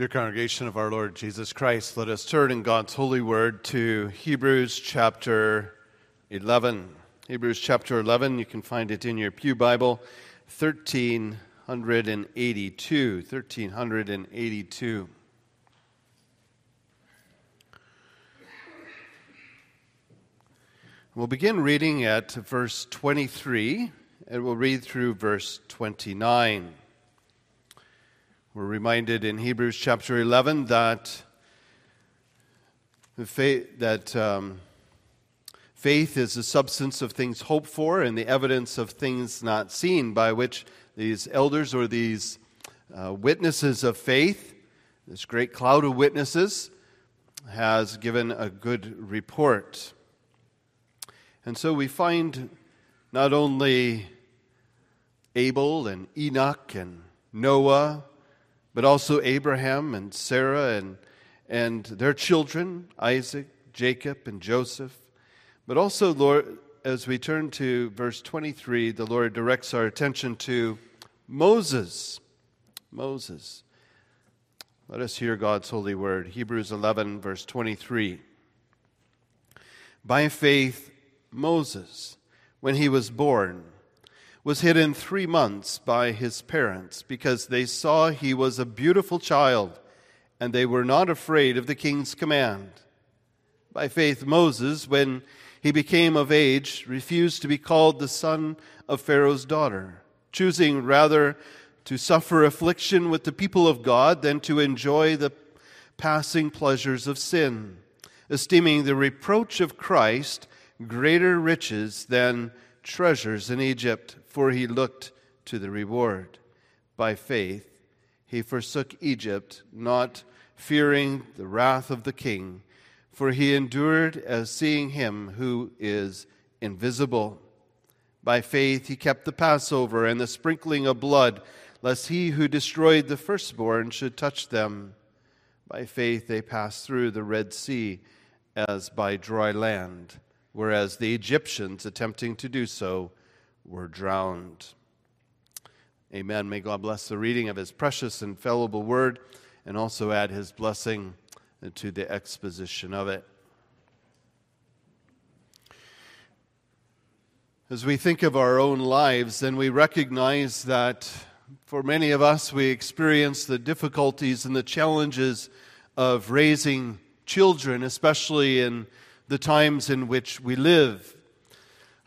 Dear congregation of our Lord Jesus Christ, let us turn in God's holy word to Hebrews chapter 11. Hebrews chapter 11, you can find it in your Pew Bible, 1382. 1382. We'll begin reading at verse 23, and we'll read through verse 29. We're reminded in Hebrews chapter 11 that, faith, that um, faith is the substance of things hoped for and the evidence of things not seen, by which these elders or these uh, witnesses of faith, this great cloud of witnesses, has given a good report. And so we find not only Abel and Enoch and Noah but also Abraham and Sarah and, and their children, Isaac, Jacob, and Joseph. But also, Lord, as we turn to verse 23, the Lord directs our attention to Moses. Moses. Let us hear God's holy word. Hebrews 11, verse 23. By faith, Moses, when he was born, was hidden three months by his parents because they saw he was a beautiful child and they were not afraid of the king's command. By faith, Moses, when he became of age, refused to be called the son of Pharaoh's daughter, choosing rather to suffer affliction with the people of God than to enjoy the passing pleasures of sin, esteeming the reproach of Christ greater riches than treasures in Egypt for he looked to the reward. By faith, he forsook Egypt, not fearing the wrath of the king, for he endured as seeing him who is invisible. By faith, he kept the Passover and the sprinkling of blood, lest he who destroyed the firstborn should touch them. By faith, they passed through the Red Sea as by dry land, whereas the Egyptians, attempting to do so, were drowned. Amen. May God bless the reading of his precious and fallible word and also add his blessing to the exposition of it. As we think of our own lives, then we recognize that for many of us, we experience the difficulties and the challenges of raising children, especially in the times in which we live.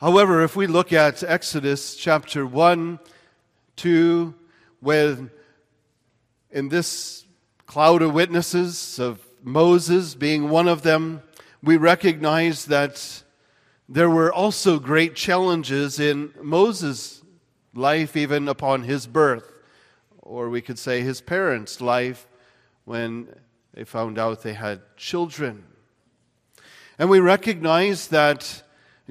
However, if we look at Exodus chapter 1, 2, when in this cloud of witnesses of Moses being one of them, we recognize that there were also great challenges in Moses' life, even upon his birth, or we could say his parents' life when they found out they had children. And we recognize that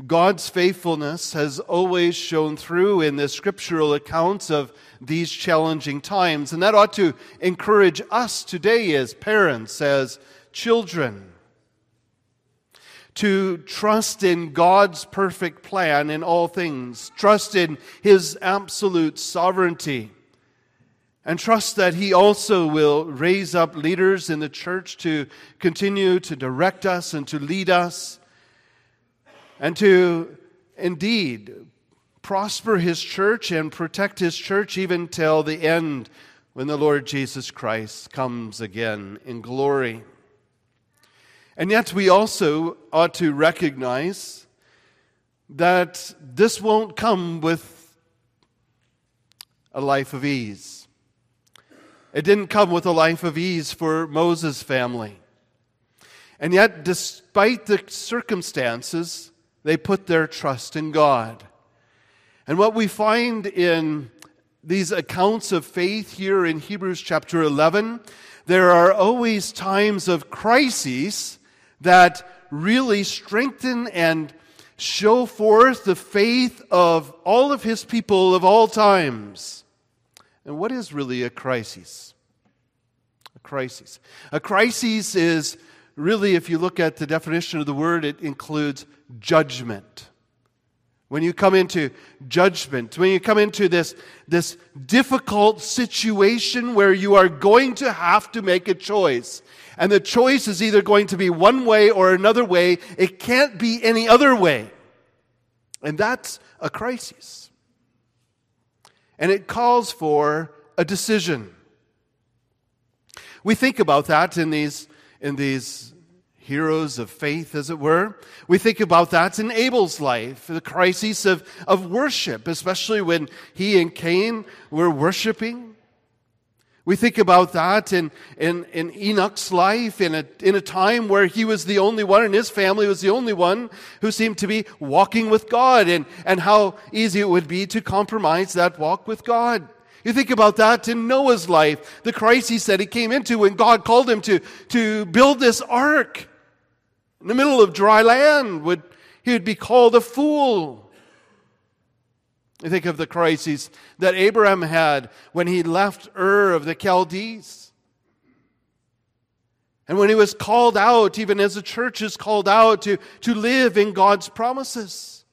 God's faithfulness has always shown through in the scriptural accounts of these challenging times. And that ought to encourage us today as parents, as children, to trust in God's perfect plan in all things, trust in His absolute sovereignty, and trust that He also will raise up leaders in the church to continue to direct us and to lead us and to indeed prosper his church and protect his church even till the end when the Lord Jesus Christ comes again in glory. And yet, we also ought to recognize that this won't come with a life of ease. It didn't come with a life of ease for Moses' family. And yet, despite the circumstances, they put their trust in God. And what we find in these accounts of faith here in Hebrews chapter 11, there are always times of crises that really strengthen and show forth the faith of all of his people of all times. And what is really a crisis? A crisis. A crisis is really, if you look at the definition of the word, it includes judgment. when you come into judgment, when you come into this, this difficult situation where you are going to have to make a choice. And the choice is either going to be one way or another way. It can't be any other way. And that's a crisis. And it calls for a decision. We think about that in these, in these heroes of faith, as it were. We think about that in Abel's life, the crisis of, of worship, especially when he and Cain were worshiping. We think about that in, in, in Enoch's life, in a, in a time where he was the only one and his family was the only one who seemed to be walking with God, and, and how easy it would be to compromise that walk with God. You think about that in Noah's life, the crisis that he came into when God called him to, to build this ark in the middle of dry land, would, he would be called a fool. You think of the crises that Abraham had when he left Ur of the Chaldees. And when he was called out, even as the church is called out, to, to live in God's promises.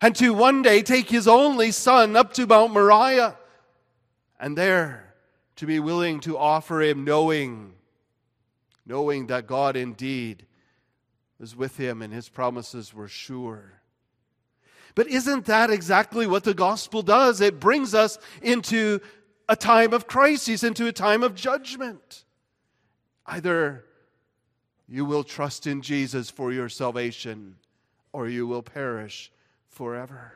And to one day take his only son up to Mount Moriah. And there to be willing to offer him, knowing, knowing that God indeed was with him and his promises were sure. But isn't that exactly what the gospel does? It brings us into a time of crisis, into a time of judgment. Either you will trust in Jesus for your salvation, or you will perish forever.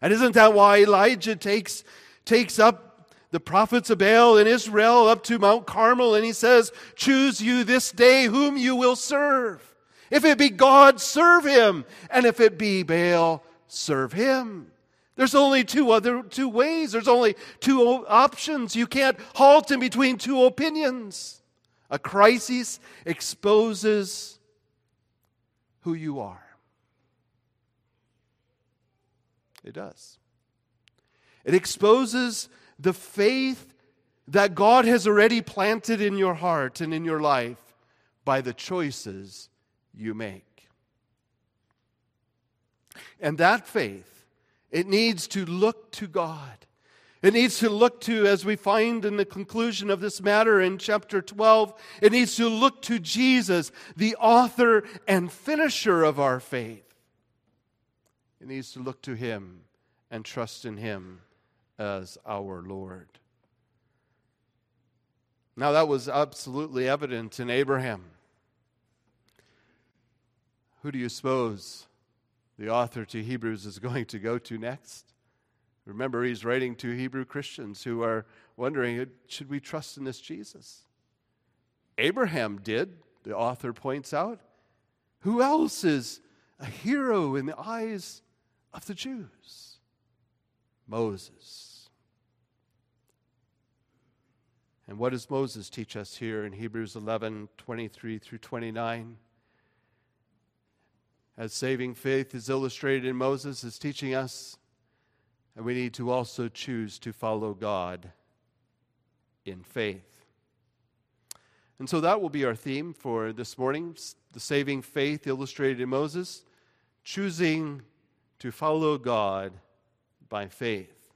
And isn't that why Elijah takes, takes up the prophets of Baal in Israel up to Mount Carmel and he says, Choose you this day whom you will serve. If it be God, serve him. And if it be Baal, serve him. There's only two other two ways. There's only two options. You can't halt in between two opinions. A crisis exposes who you are. It does. It exposes the faith that God has already planted in your heart and in your life by the choices you make. And that faith, it needs to look to God. It needs to look to, as we find in the conclusion of this matter in chapter 12, it needs to look to Jesus, the author and finisher of our faith. It needs to look to Him and trust in Him as our Lord. Now, that was absolutely evident in Abraham. Who do you suppose the author to Hebrews is going to go to next? Remember, he's writing to Hebrew Christians who are wondering should we trust in this Jesus? Abraham did, the author points out. Who else is a hero in the eyes of the Jews? Moses. And what does Moses teach us here in Hebrews 11 23 through 29? as saving faith is illustrated in Moses, is teaching us and we need to also choose to follow God in faith. And so that will be our theme for this morning the saving faith illustrated in Moses, choosing to follow God by faith.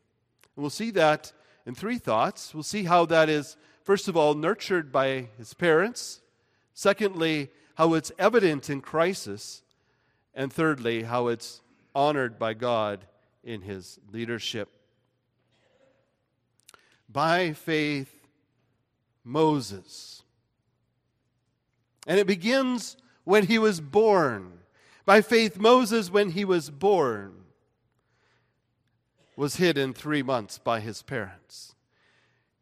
And we'll see that in three thoughts. We'll see how that is, first of all, nurtured by his parents. Secondly, how it's evident in crisis. And thirdly, how it's honored by God in his leadership. By faith, Moses. And it begins when he was born. By faith, Moses, when he was born, was hidden three months by his parents.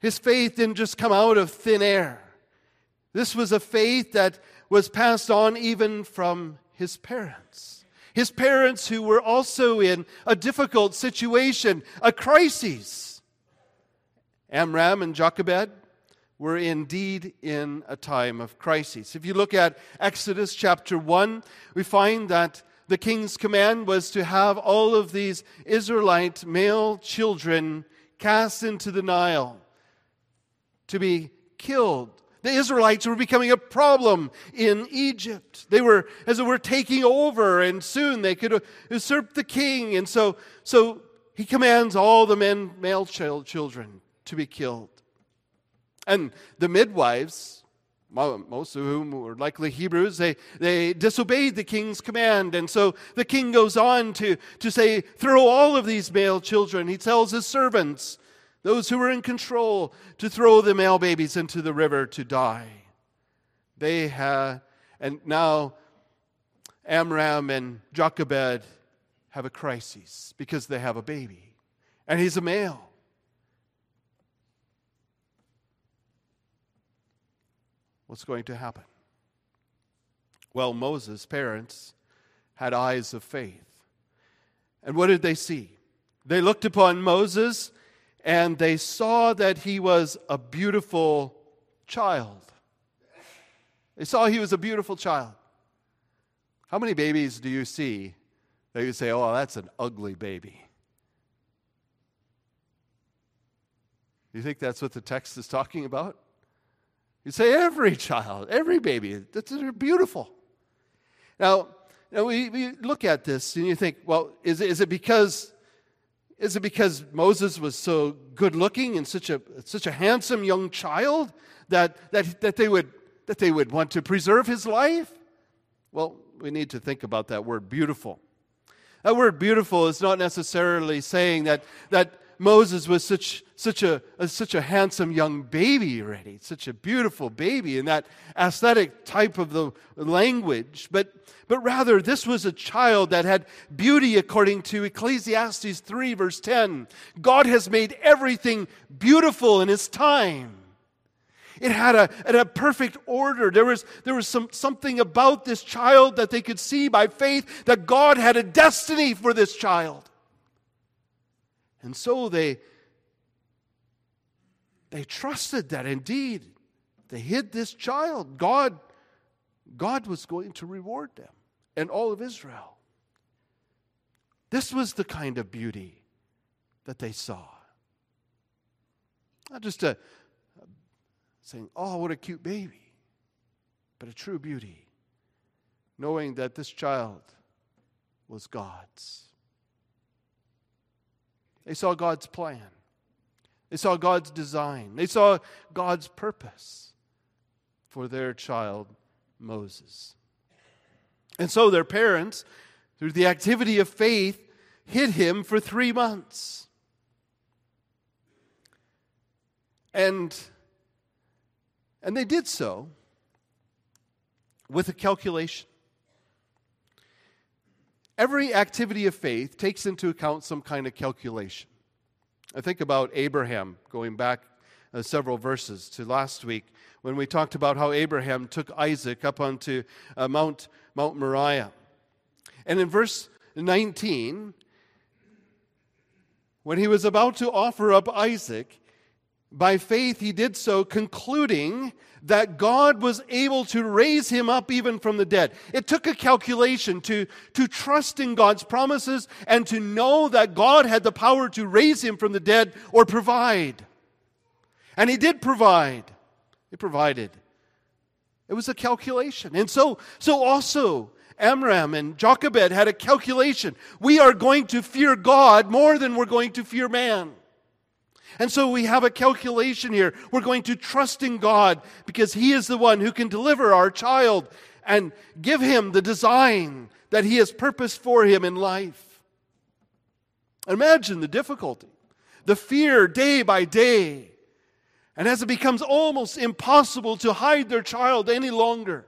His faith didn't just come out of thin air. This was a faith that was passed on even from his parents. His parents, who were also in a difficult situation, a crisis. Amram and Jochebed were indeed in a time of crisis. If you look at Exodus chapter 1, we find that the king's command was to have all of these Israelite male children cast into the Nile to be killed The Israelites were becoming a problem in Egypt. They were, as it were, taking over, and soon they could usurp the king. And so, so he commands all the men, male children to be killed. And the midwives, most of whom were likely Hebrews, they, they disobeyed the king's command. And so the king goes on to, to say, throw all of these male children. He tells his servants, those who were in control, to throw the male babies into the river to die. They had, and now Amram and Jochebed have a crisis because they have a baby, and he's a male. What's going to happen? Well, Moses' parents had eyes of faith. And what did they see? They looked upon Moses and they saw that he was a beautiful child. They saw he was a beautiful child. How many babies do you see that you say, oh, that's an ugly baby? You think that's what the text is talking about? You say every child, every baby, they're beautiful. Now, now we, we look at this and you think, well, is is it because is it because Moses was so good looking and such a, such a handsome young child that, that, that, they would, that they would want to preserve his life? Well, we need to think about that word beautiful. That word beautiful is not necessarily saying that, that Moses was such, such, a, a, such a handsome young baby already, such a beautiful baby in that aesthetic type of the language, but, but rather this was a child that had beauty according to Ecclesiastes 3, verse 10. God has made everything beautiful in His time. It had a, had a perfect order. There was, there was some, something about this child that they could see by faith that God had a destiny for this child. And so they, they trusted that indeed they hid this child. God, God was going to reward them and all of Israel. This was the kind of beauty that they saw. Not just a, a saying, oh, what a cute baby, but a true beauty, knowing that this child was God's. They saw God's plan. They saw God's design. They saw God's purpose for their child, Moses. And so their parents, through the activity of faith, hid him for three months. And, and they did so with a calculation. Every activity of faith takes into account some kind of calculation. I think about Abraham, going back uh, several verses to last week, when we talked about how Abraham took Isaac up onto uh, Mount, Mount Moriah. And in verse 19, when he was about to offer up Isaac, by faith, he did so, concluding that God was able to raise him up even from the dead. It took a calculation to, to trust in God's promises and to know that God had the power to raise him from the dead or provide. And he did provide. He provided. It was a calculation. And so, so also, Amram and Jochebed had a calculation. We are going to fear God more than we're going to fear man. And so we have a calculation here. We're going to trust in God because He is the one who can deliver our child and give him the design that He has purposed for him in life. Imagine the difficulty, the fear day by day. And as it becomes almost impossible to hide their child any longer,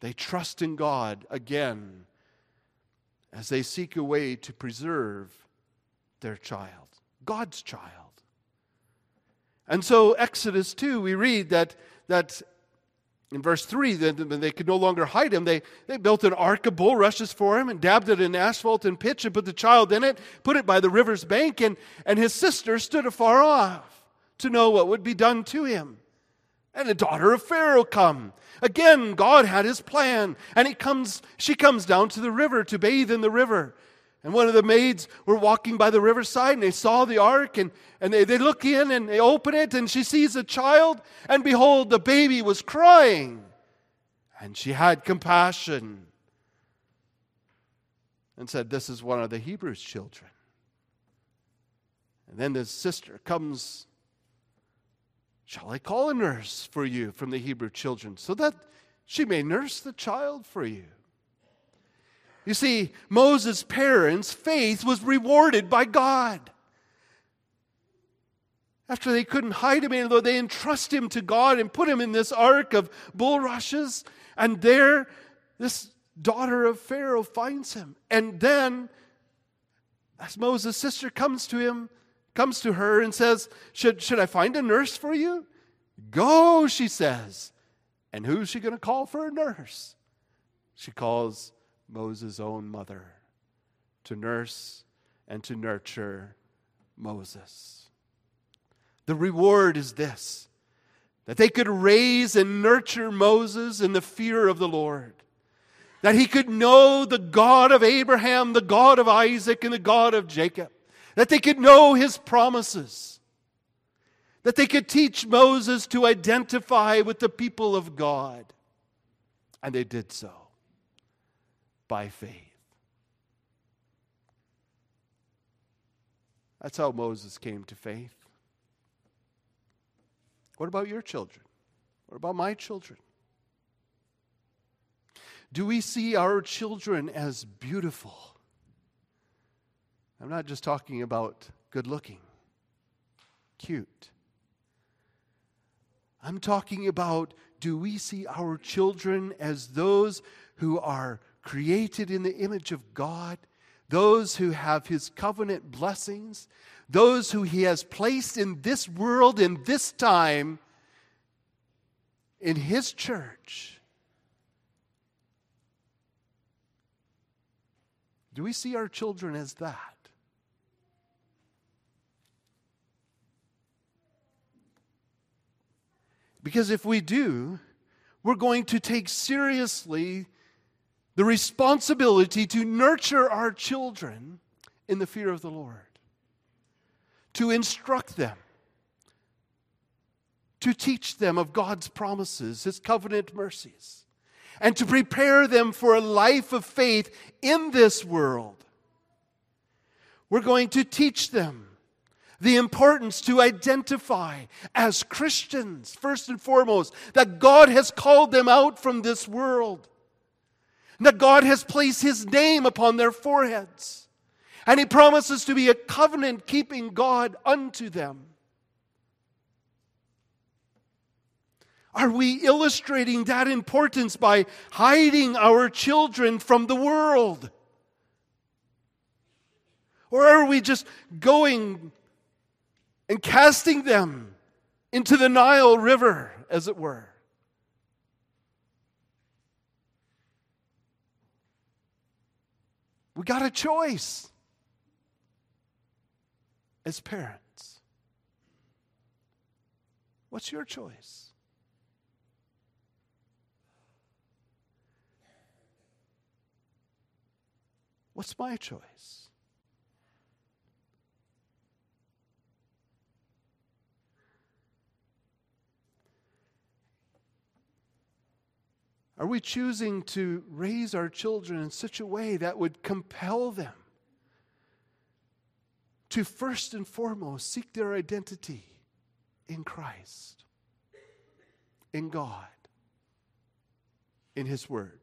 they trust in God again as they seek a way to preserve their child. God's child. And so, Exodus 2, we read that, that in verse 3, that they could no longer hide him, they, they built an ark of bulrushes for him and dabbed it in asphalt and pitch and put the child in it, put it by the river's bank, and, and his sister stood afar off to know what would be done to him. And the daughter of Pharaoh come. Again, God had his plan, and he comes, she comes down to the river to bathe in the river. And one of the maids were walking by the riverside and they saw the ark and, and they, they look in and they open it and she sees a child and behold, the baby was crying. And she had compassion and said, This is one of the Hebrews' children. And then the sister comes, Shall I call a nurse for you from the Hebrew children so that she may nurse the child for you? You see, Moses' parents' faith was rewarded by God. After they couldn't hide him anymore, they entrust him to God and put him in this ark of bulrushes. And there, this daughter of Pharaoh finds him. And then, as Moses' sister comes to him, comes to her and says, Should, should I find a nurse for you? Go, she says. And who's she going to call for a nurse? She calls Moses' own mother to nurse and to nurture Moses. The reward is this that they could raise and nurture Moses in the fear of the Lord, that he could know the God of Abraham, the God of Isaac, and the God of Jacob, that they could know his promises, that they could teach Moses to identify with the people of God. And they did so by faith. That's how Moses came to faith. What about your children? What about my children? Do we see our children as beautiful? I'm not just talking about good looking, cute. I'm talking about do we see our children as those who are created in the image of God, those who have His covenant blessings, those who He has placed in this world, in this time, in His church. Do we see our children as that? Because if we do, we're going to take seriously the responsibility to nurture our children in the fear of the Lord, to instruct them, to teach them of God's promises, His covenant mercies, and to prepare them for a life of faith in this world. We're going to teach them the importance to identify as Christians, first and foremost, that God has called them out from this world that God has placed His name upon their foreheads. And He promises to be a covenant keeping God unto them. Are we illustrating that importance by hiding our children from the world? Or are we just going and casting them into the Nile River, as it were? We got a choice as parents. What's your choice? What's my choice? Are we choosing to raise our children in such a way that would compel them to first and foremost seek their identity in Christ, in God, in His Word?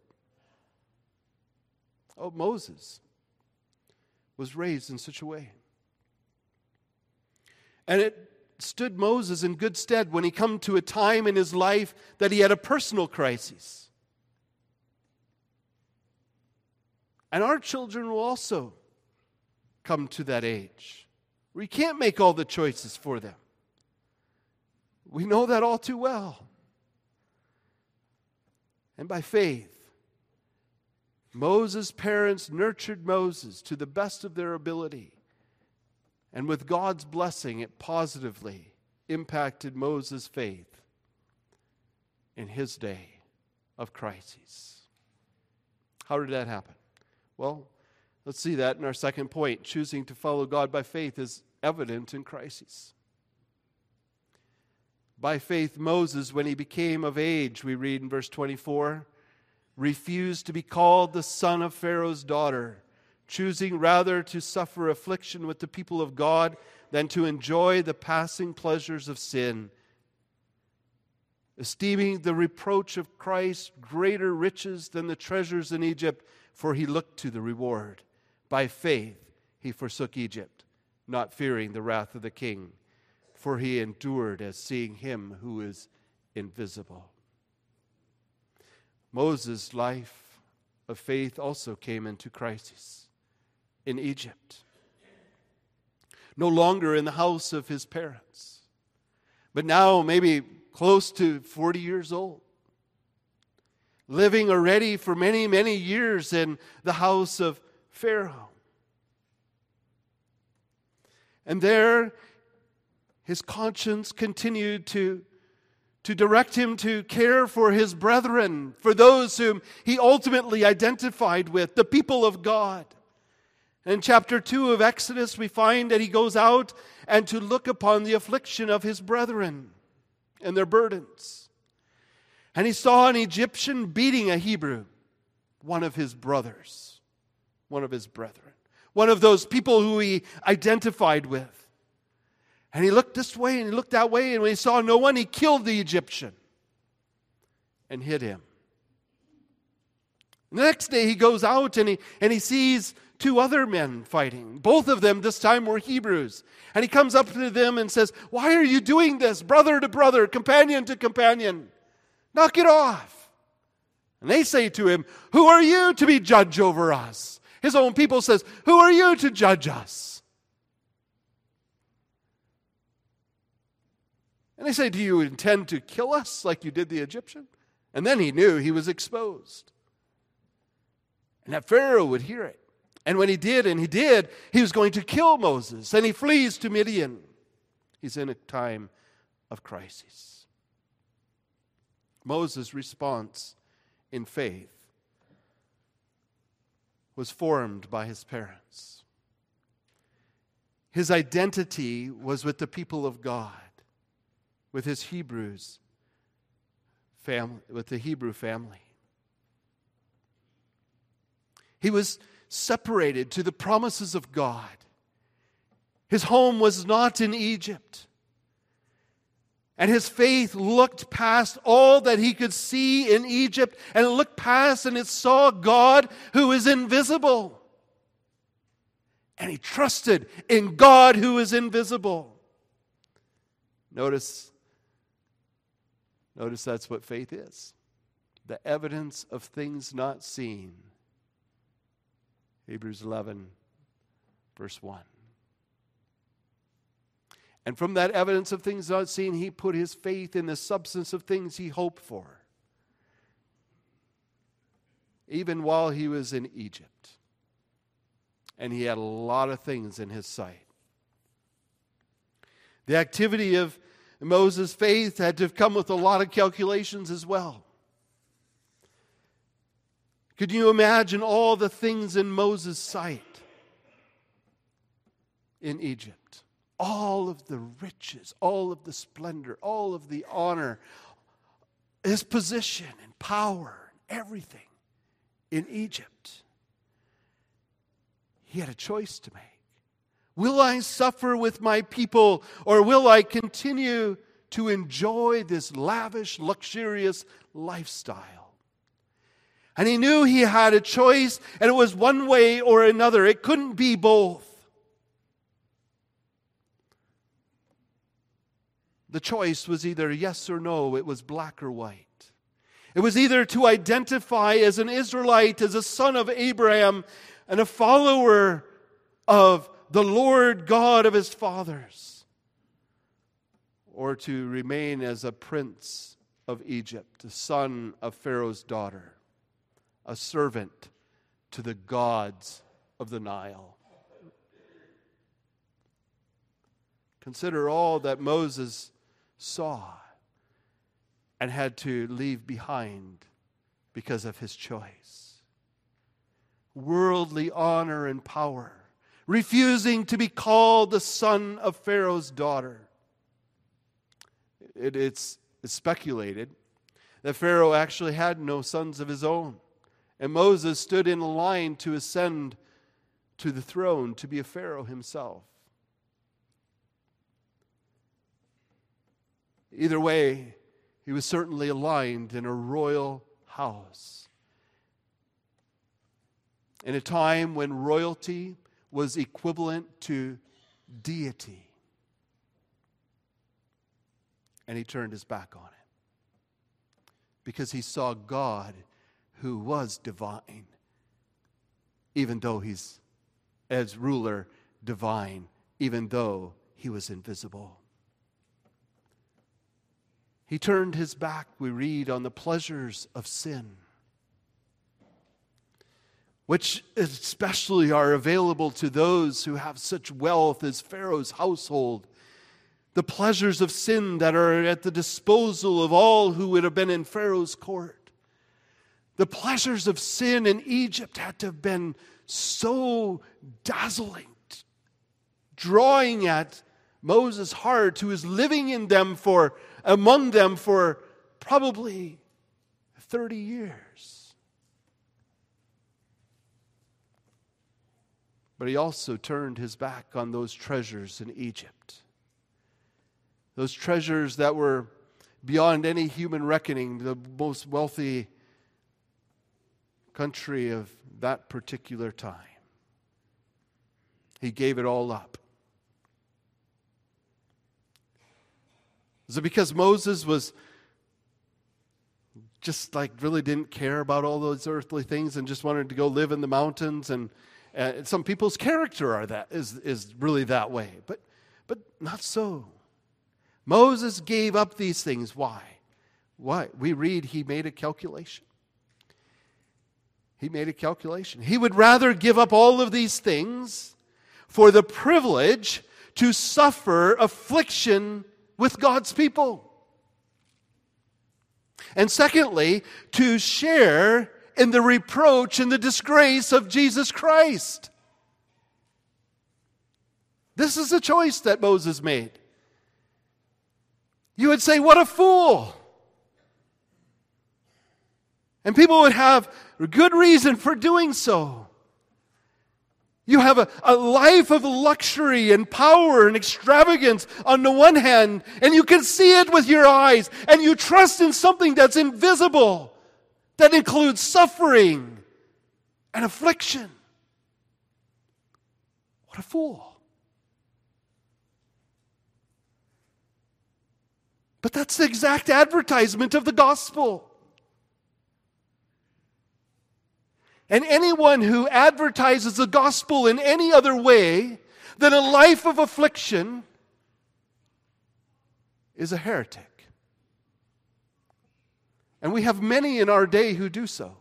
Oh, Moses was raised in such a way. And it stood Moses in good stead when he come to a time in his life that he had a personal crisis. And our children will also come to that age. We can't make all the choices for them. We know that all too well. And by faith, Moses' parents nurtured Moses to the best of their ability. And with God's blessing, it positively impacted Moses' faith in his day of crises. How did that happen? Well, Let's see that in our second point. Choosing to follow God by faith is evident in crises. By faith, Moses, when he became of age, we read in verse 24, refused to be called the son of Pharaoh's daughter, choosing rather to suffer affliction with the people of God than to enjoy the passing pleasures of sin, esteeming the reproach of Christ greater riches than the treasures in Egypt, for he looked to the reward. By faith, he forsook Egypt, not fearing the wrath of the king, for he endured as seeing him who is invisible. Moses' life of faith also came into crisis in Egypt. No longer in the house of his parents, but now maybe close to 40 years old. Living already for many, many years in the house of Pharaoh. And there, his conscience continued to to direct him to care for his brethren, for those whom he ultimately identified with, the people of God. In chapter 2 of Exodus, we find that he goes out and to look upon the affliction of his brethren and their burdens. And he saw an Egyptian beating a Hebrew, one of his brothers, one of his brethren, one of those people who he identified with. And he looked this way and he looked that way, and when he saw no one, he killed the Egyptian and hid him. The next day he goes out and he, and he sees two other men fighting. Both of them this time were Hebrews. And he comes up to them and says, Why are you doing this, brother to brother, companion to companion? Knock it off. And they say to him, Who are you to be judge over us? His own people says, Who are you to judge us? And they say, Do you intend to kill us like you did the Egyptian? And then he knew he was exposed. And that Pharaoh would hear it. And when he did, and he did, he was going to kill Moses. And he flees to Midian. He's in a time of crisis. Moses' response in faith was formed by his parents. His identity was with the people of God with his Hebrews family, with the Hebrew family. He was separated to the promises of God. His home was not in Egypt. And his faith looked past all that he could see in Egypt and it looked past and it saw God who is invisible. And he trusted in God who is invisible. Notice Notice that's what faith is the evidence of things not seen. Hebrews 11, verse 1. And from that evidence of things not seen, he put his faith in the substance of things he hoped for, even while he was in Egypt. And he had a lot of things in his sight. The activity of Moses' faith had to come with a lot of calculations as well. Could you imagine all the things in Moses' sight in Egypt? All of the riches, all of the splendor, all of the honor, his position and power, everything in Egypt. He had a choice to make. Will I suffer with my people, or will I continue to enjoy this lavish, luxurious lifestyle? And he knew he had a choice, and it was one way or another. It couldn't be both. The choice was either yes or no, it was black or white. It was either to identify as an Israelite, as a son of Abraham, and a follower of the Lord God of his fathers, or to remain as a prince of Egypt, a son of Pharaoh's daughter, a servant to the gods of the Nile. Consider all that Moses saw and had to leave behind because of his choice. worldly honor and power, refusing to be called the son of Pharaoh's daughter. It, it's, it's speculated that Pharaoh actually had no sons of his own, and Moses stood in line to ascend to the throne to be a Pharaoh himself. Either way, he was certainly aligned in a royal house. In a time when royalty was equivalent to deity. And he turned his back on it because he saw God who was divine, even though he's, as ruler, divine, even though he was invisible. He turned his back, we read, on the pleasures of sin, which especially are available to those who have such wealth as Pharaoh's household. The pleasures of sin that are at the disposal of all who would have been in Pharaoh's court. The pleasures of sin in Egypt had to have been so dazzling, drawing at Moses' heart, who is living in them for among them for probably 30 years. But he also turned his back on those treasures in Egypt. Those treasures that were beyond any human reckoning, the most wealthy country of that particular time. He gave it all up. Is it because Moses was just like really didn't care about all those earthly things and just wanted to go live in the mountains? And, some people's character are that is, is really that way, but, but not so. Moses gave up these things. Why? Why? We read he made a calculation. He made a calculation. He would rather give up all of these things for the privilege to suffer affliction with God's people. And secondly, to share in the reproach and the disgrace of Jesus Christ. This is a choice that Moses made. You would say, What a fool! And people would have good reason for doing so. You have a, a life of luxury and power and extravagance on the one hand, and you can see it with your eyes, and you trust in something that's invisible, that includes suffering and affliction. What a fool. But that's the exact advertisement of the gospel. And anyone who advertises the gospel in any other way than a life of affliction is a heretic. And we have many in our day who do so.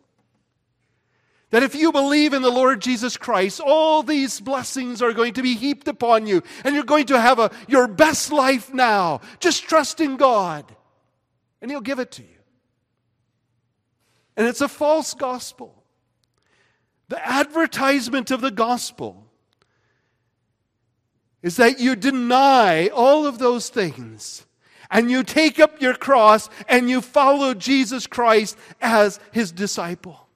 That if you believe in the Lord Jesus Christ, all these blessings are going to be heaped upon you, and you're going to have a, your best life now. Just trust in God, and He'll give it to you. And it's a false gospel. The advertisement of the gospel is that you deny all of those things and you take up your cross and you follow Jesus Christ as his disciple.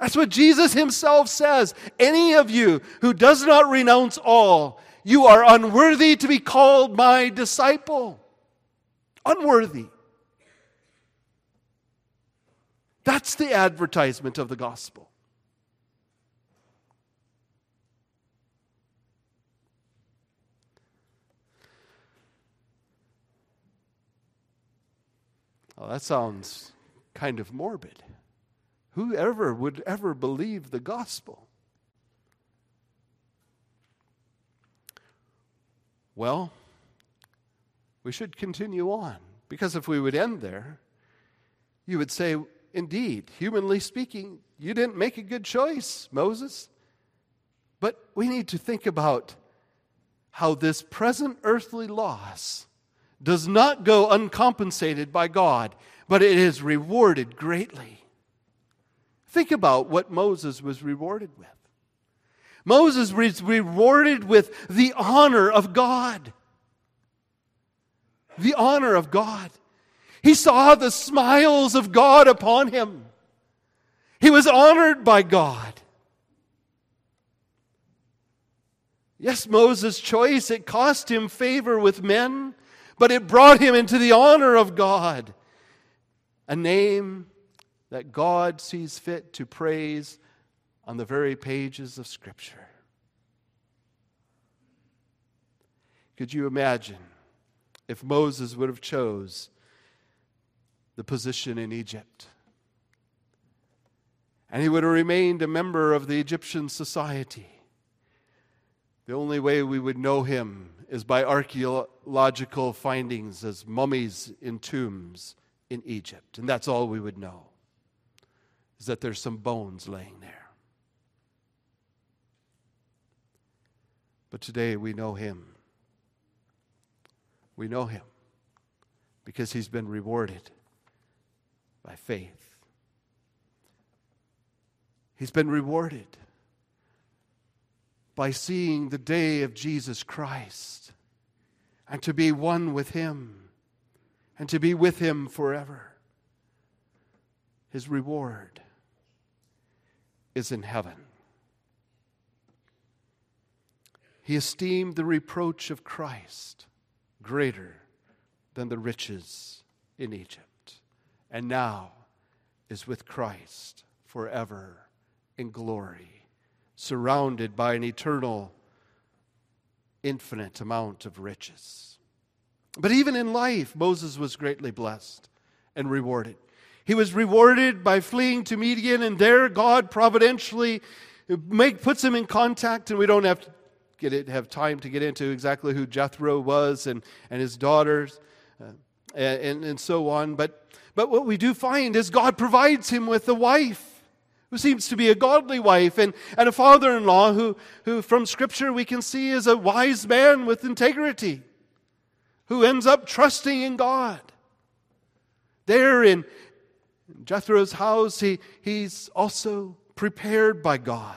That's what Jesus himself says. Any of you who does not renounce all, you are unworthy to be called my disciple. Unworthy. That's the advertisement of the gospel. Well, that sounds kind of morbid. Whoever would ever believe the gospel? Well, we should continue on because if we would end there, you would say, indeed, humanly speaking, you didn't make a good choice, Moses. But we need to think about how this present earthly loss does not go uncompensated by God, but it is rewarded greatly. Think about what Moses was rewarded with. Moses was rewarded with the honor of God. The honor of God. He saw the smiles of God upon him. He was honored by God. Yes, Moses' choice, it cost him favor with men, but it brought him into the honor of God. A name that God sees fit to praise on the very pages of Scripture. Could you imagine if Moses would have chose the position in Egypt? And he would have remained a member of the Egyptian society. The only way we would know him is by archaeological findings as mummies in tombs in Egypt. And that's all we would know, is that there's some bones laying there. But today we know him. We know him because he's been rewarded by faith. He's been rewarded by seeing the day of Jesus Christ and to be one with him and to be with him forever. His reward is in heaven. He esteemed the reproach of Christ greater than the riches in Egypt, and now is with Christ forever in glory, surrounded by an eternal, infinite amount of riches. But even in life, Moses was greatly blessed and rewarded. He was rewarded by fleeing to Midian, and there God providentially make, puts him in contact, and we don't have to get it, have time to get into exactly who Jethro was and, and his daughters uh, and, and so on. But, but what we do find is God provides him with a wife who seems to be a godly wife and, and a father in law who, who, from Scripture, we can see is a wise man with integrity who ends up trusting in God. There in Jethro's house, he, he's also prepared by God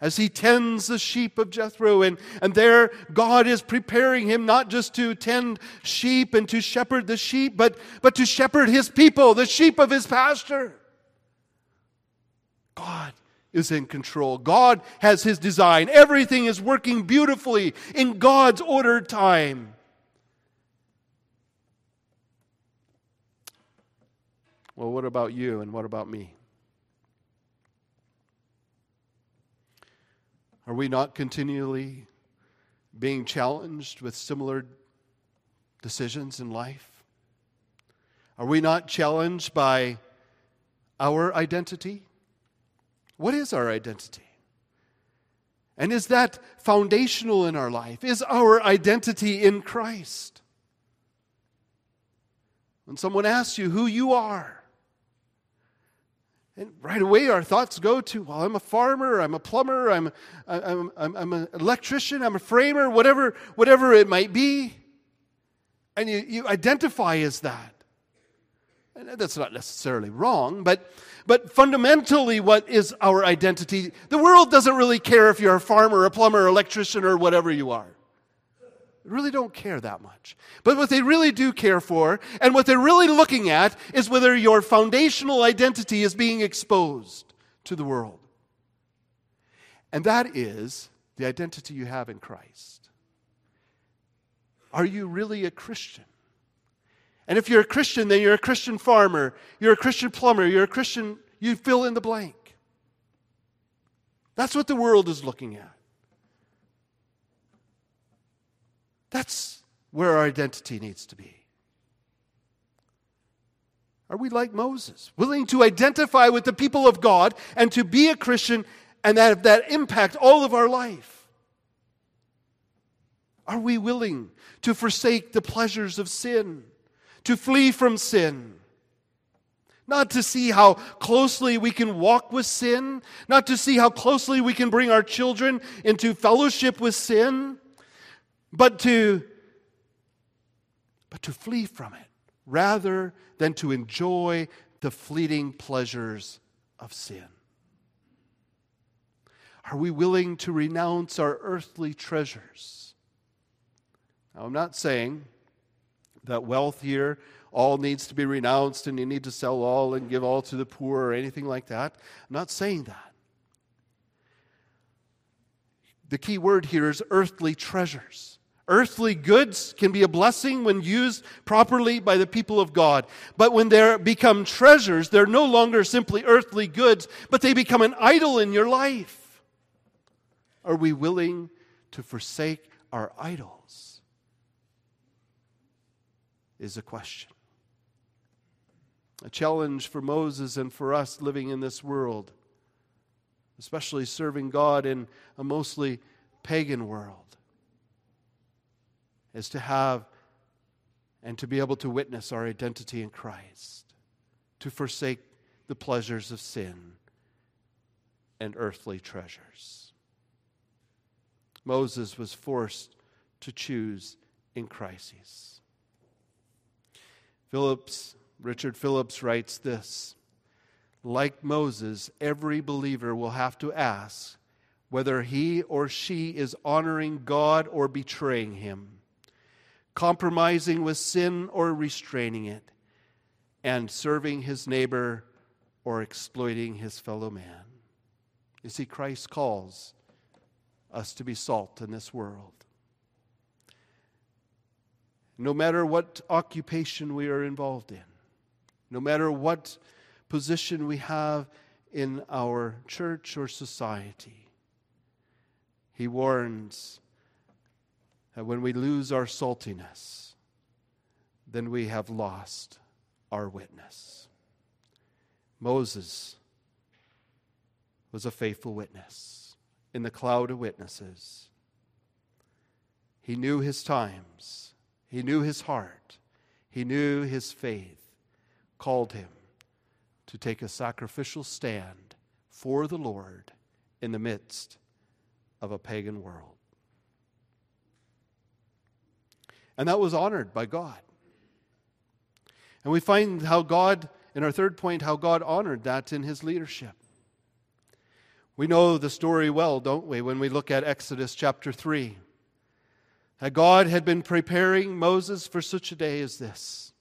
as he tends the sheep of Jethro. And, and there, God is preparing him not just to tend sheep and to shepherd the sheep, but, but to shepherd his people, the sheep of his pasture. God is in control. God has his design. Everything is working beautifully in God's ordered time. Well, what about you and what about me? Are we not continually being challenged with similar decisions in life? Are we not challenged by our identity? What is our identity? And is that foundational in our life? Is our identity in Christ? When someone asks you who you are, and right away, our thoughts go to, well, I'm a farmer, I'm a plumber, I'm, I'm, I'm, I'm an electrician, I'm a framer, whatever, whatever it might be. And you, you identify as that. That's not necessarily wrong, but, but fundamentally, what is our identity? The world doesn't really care if you're a farmer, a plumber, electrician, or whatever you are They really don't care that much. But what they really do care for, and what they're really looking at, is whether your foundational identity is being exposed to the world. And that is the identity you have in Christ. Are you really a Christian? And if you're a Christian, then you're a Christian farmer, you're a Christian plumber, you're a Christian, you fill in the blank. That's what the world is looking at. That's where our identity needs to be. Are we like Moses, willing to identify with the people of God and to be a Christian and have that impact all of our life? Are we willing to forsake the pleasures of sin, to flee from sin? Not to see how closely we can walk with sin, not to see how closely we can bring our children into fellowship with sin, but to but to flee from it rather than to enjoy the fleeting pleasures of sin. Are we willing to renounce our earthly treasures? Now, I'm not saying that wealth here all needs to be renounced and you need to sell all and give all to the poor or anything like that. I'm not saying that. The key word here is earthly treasures. Earthly goods can be a blessing when used properly by the people of God. But when they become treasures, they're no longer simply earthly goods, but they become an idol in your life. Are we willing to forsake our idols? Is a question. A challenge for Moses and for us living in this world, especially serving God in a mostly pagan world, is to have and to be able to witness our identity in Christ, to forsake the pleasures of sin and earthly treasures. Moses was forced to choose in crises. Phillips Richard Phillips writes this Like Moses, every believer will have to ask whether he or she is honoring God or betraying him, compromising with sin or restraining it, and serving his neighbor or exploiting his fellow man. You see, Christ calls us to be salt in this world. No matter what occupation we are involved in, no matter what position we have in our church or society. He warns that when we lose our saltiness, then we have lost our witness. Moses was a faithful witness in the cloud of witnesses. He knew his times, he knew his heart, he knew his faith called him to take a sacrificial stand for the Lord in the midst of a pagan world. And that was honored by God. And we find how God, in our third point, how God honored that in his leadership. We know the story well, don't we, when we look at Exodus chapter 3. God had been preparing Moses for such a day as this.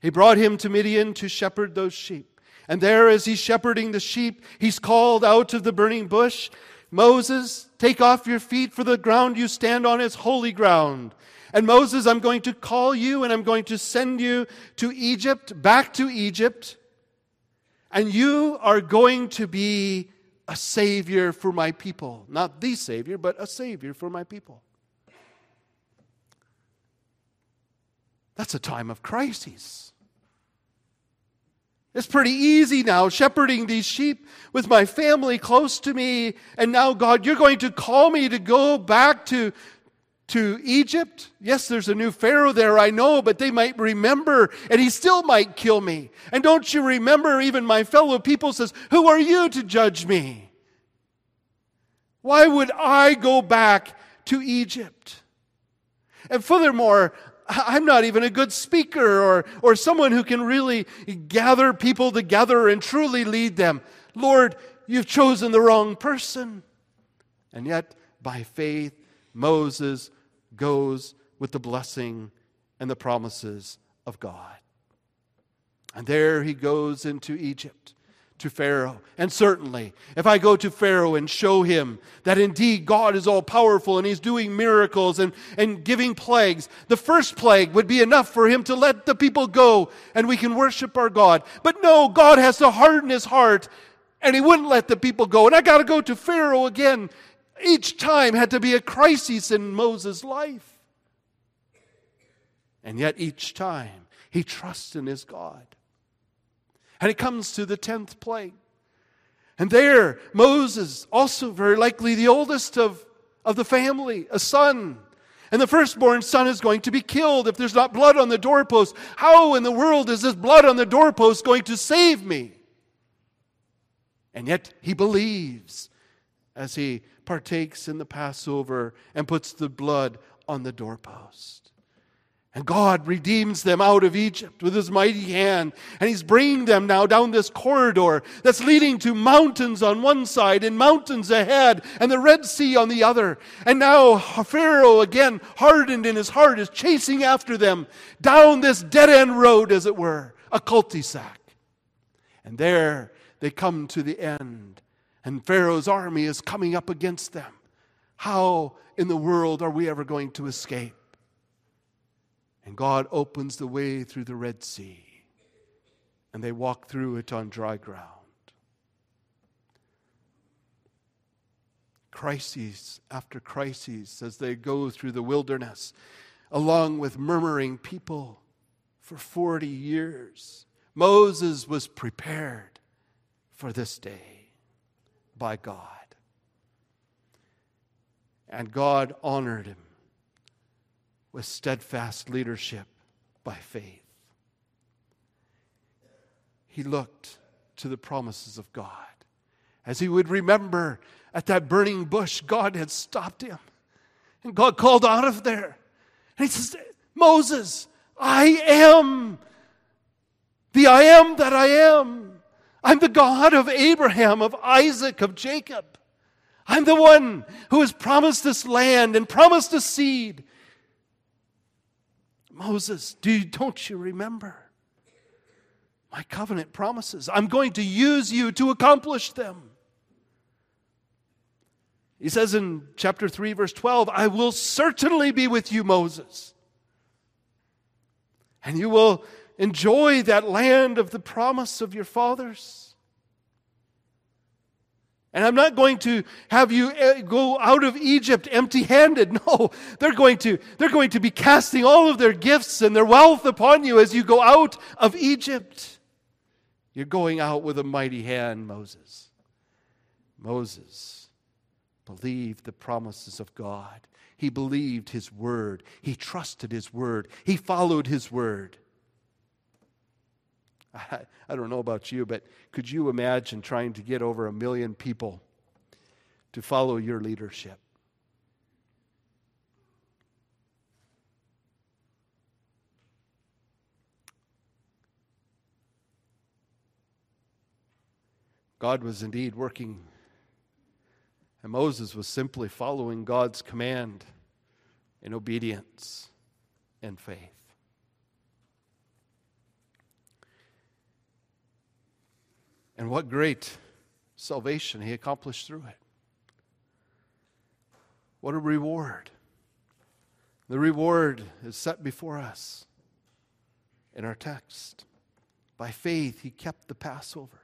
He brought him to Midian to shepherd those sheep. And there, as he's shepherding the sheep, he's called out of the burning bush Moses, take off your feet, for the ground you stand on is holy ground. And Moses, I'm going to call you and I'm going to send you to Egypt, back to Egypt. And you are going to be a savior for my people. Not the savior, but a savior for my people. That's a time of crises. It's pretty easy now shepherding these sheep with my family close to me. And now, God, you're going to call me to go back to, to Egypt. Yes, there's a new Pharaoh there, I know, but they might remember and he still might kill me. And don't you remember, even my fellow people says, Who are you to judge me? Why would I go back to Egypt? And furthermore, I'm not even a good speaker or, or someone who can really gather people together and truly lead them. Lord, you've chosen the wrong person. And yet, by faith, Moses goes with the blessing and the promises of God. And there he goes into Egypt to Pharaoh. And certainly, if I go to Pharaoh and show him that indeed God is all powerful and he's doing miracles and, and giving plagues, the first plague would be enough for him to let the people go and we can worship our God. But no, God has to harden his heart and he wouldn't let the people go. And I got to go to Pharaoh again. Each time had to be a crisis in Moses' life. And yet, each time, he trusts in his God. And it comes to the 10th plague. And there, Moses, also very likely the oldest of, of the family, a son. And the firstborn son is going to be killed if there's not blood on the doorpost. How in the world is this blood on the doorpost going to save me? And yet he believes as he partakes in the Passover and puts the blood on the doorpost. And God redeems them out of Egypt with his mighty hand. And he's bringing them now down this corridor that's leading to mountains on one side and mountains ahead and the Red Sea on the other. And now Pharaoh, again hardened in his heart, is chasing after them down this dead end road, as it were, a cul de sac. And there they come to the end. And Pharaoh's army is coming up against them. How in the world are we ever going to escape? And God opens the way through the Red Sea, and they walk through it on dry ground. Crises after crises as they go through the wilderness, along with murmuring people for 40 years. Moses was prepared for this day by God. And God honored him with steadfast leadership by faith. He looked to the promises of God. As he would remember at that burning bush, God had stopped him. And God called out of there. And he says, Moses, I am the I am that I am. I'm the God of Abraham, of Isaac, of Jacob. I'm the one who has promised this land and promised a seed. Moses, do don't you remember? My covenant promises. I'm going to use you to accomplish them. He says in chapter 3, verse 12, I will certainly be with you, Moses. And you will enjoy that land of the promise of your fathers. And I'm not going to have you eh, go out of Egypt empty handed. No, they're going, to, they're going to be casting all of their gifts and their wealth upon you as you go out of Egypt. You're going out with a mighty hand, Moses. Moses believed the promises of God. He believed his word. He trusted his word. He followed his word. I, I don't know about you, but could you imagine trying to get over a million people to follow your leadership? God was indeed working, and Moses was simply following God's command in obedience and faith. And what great salvation he accomplished through it. What a reward. The reward is set before us in our text. By faith, he kept the Passover,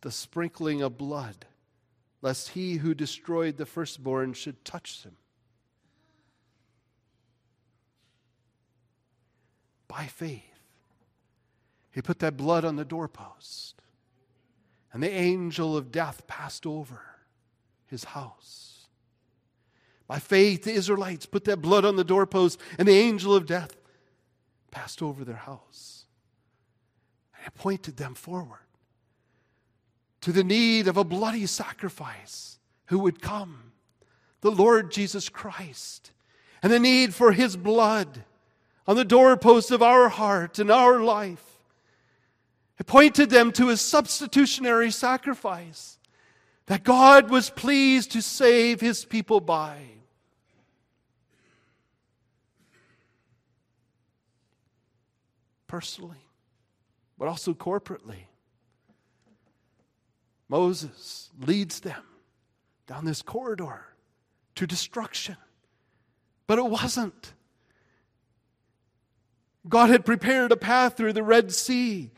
the sprinkling of blood, lest he who destroyed the firstborn should touch him. By faith, he put that blood on the doorpost. And the angel of death passed over his house. By faith, the Israelites put that blood on the doorpost, and the angel of death passed over their house. And it pointed them forward to the need of a bloody sacrifice who would come, the Lord Jesus Christ, and the need for his blood on the doorpost of our heart and our life it pointed them to his substitutionary sacrifice that God was pleased to save his people by. Personally, but also corporately. Moses leads them down this corridor to destruction. But it wasn't. God had prepared a path through the Red Sea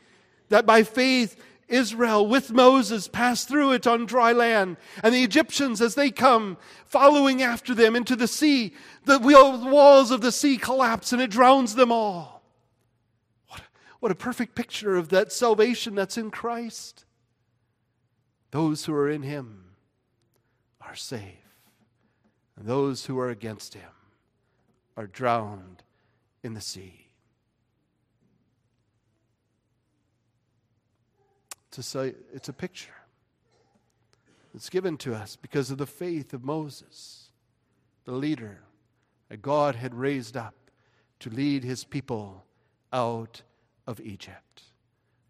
that by faith Israel with Moses passed through it on dry land. And the Egyptians, as they come following after them into the sea, the walls of the sea collapse and it drowns them all. What a, what a perfect picture of that salvation that's in Christ. Those who are in Him are safe, and those who are against Him are drowned in the sea. It's a, it's a picture. It's given to us because of the faith of Moses, the leader that God had raised up to lead his people out of Egypt.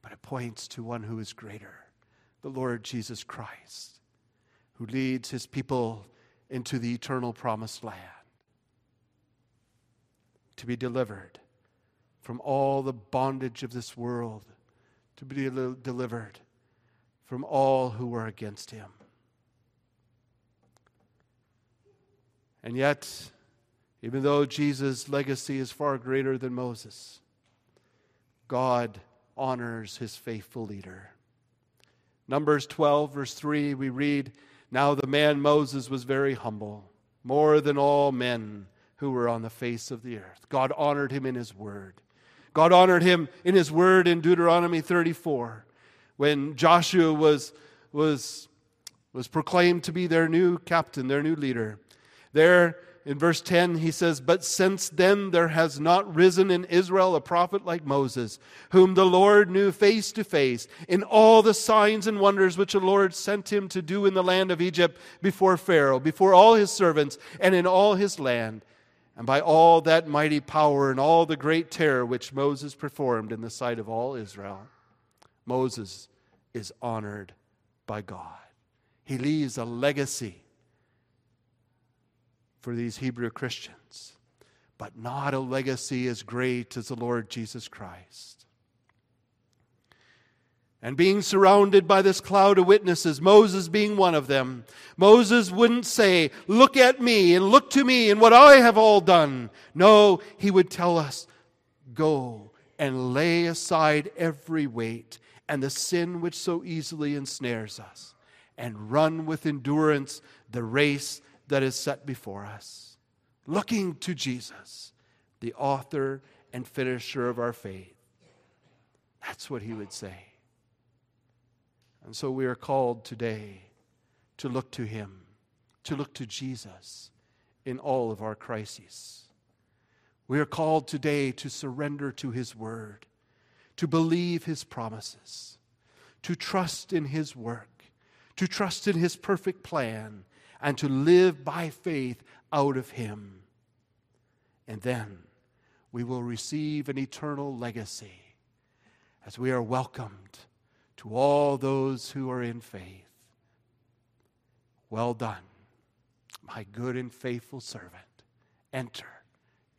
But it points to one who is greater, the Lord Jesus Christ, who leads his people into the eternal promised land to be delivered from all the bondage of this world, to be delivered from all who were against him. And yet, even though Jesus' legacy is far greater than Moses, God honors his faithful leader. Numbers 12, verse 3, we read, Now the man Moses was very humble, more than all men who were on the face of the earth. God honored him in his word. God honored him in his word in Deuteronomy 34 when Joshua was, was, was proclaimed to be their new captain, their new leader. There in verse 10, he says, But since then there has not risen in Israel a prophet like Moses, whom the Lord knew face to face, in all the signs and wonders which the Lord sent him to do in the land of Egypt before Pharaoh, before all his servants, and in all his land, and by all that mighty power and all the great terror which Moses performed in the sight of all Israel. Moses is honored by God. He leaves a legacy for these Hebrew Christians, but not a legacy as great as the Lord Jesus Christ. And being surrounded by this cloud of witnesses, Moses being one of them, Moses wouldn't say, Look at me and look to me and what I have all done. No, he would tell us, Go and lay aside every weight and the sin which so easily ensnares us, and run with endurance the race that is set before us, looking to Jesus, the author and finisher of our faith. That's what he would say. And so we are called today to look to him, to look to Jesus in all of our crises. We are called today to surrender to his word, to believe his promises, to trust in his work, to trust in his perfect plan, and to live by faith out of Him. And then we will receive an eternal legacy as we are welcomed to all those who are in faith. Well done, my good and faithful servant. Enter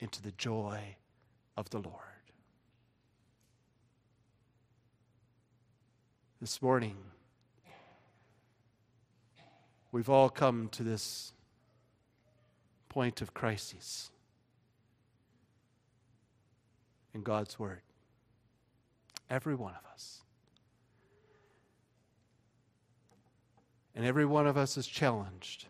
into the joy of the Lord. This morning, We've all come to this point of crisis in God's Word. Every one of us. And every one of us is challenged.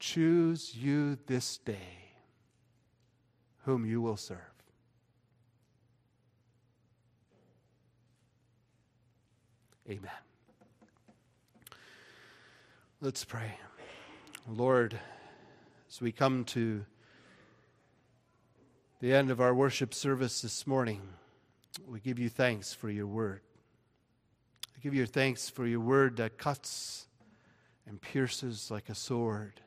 Choose you this day whom you will serve. Amen. Let's pray. Lord, as we come to the end of our worship service this morning, we give you thanks for your word. Give you thanks for your word that cuts and pierces like a sword,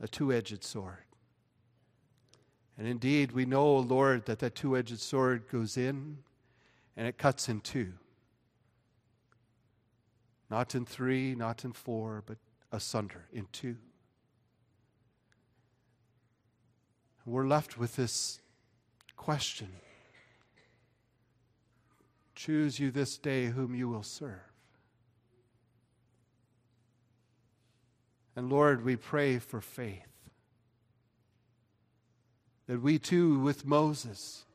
a two edged sword. And indeed, we know, Lord, that that two edged sword goes in and it cuts in two. Not in three, not in four, but asunder in two. We're left with this question Choose you this day whom you will serve. And Lord, we pray for faith. That we too, with Moses,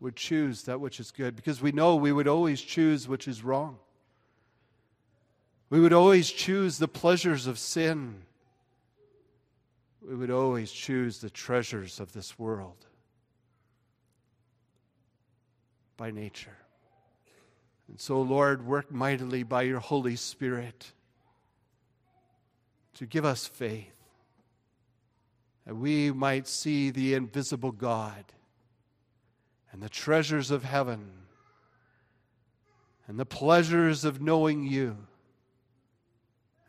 would choose that which is good because we know we would always choose which is wrong. We would always choose the pleasures of sin. We would always choose the treasures of this world by nature. And so, Lord, work mightily by your Holy Spirit to give us faith that we might see the invisible God and the treasures of heaven and the pleasures of knowing you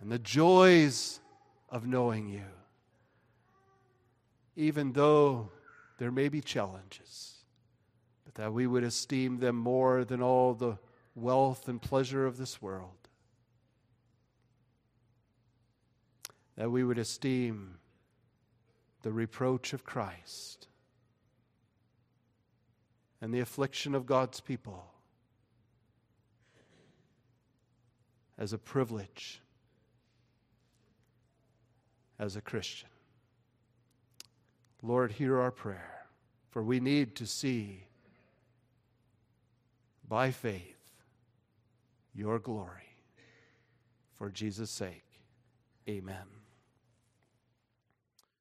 and the joys of knowing you, even though there may be challenges, but that we would esteem them more than all the wealth and pleasure of this world. That we would esteem the reproach of Christ and the affliction of God's people as a privilege as a Christian. Lord, hear our prayer, for we need to see by faith your glory. For Jesus' sake, amen.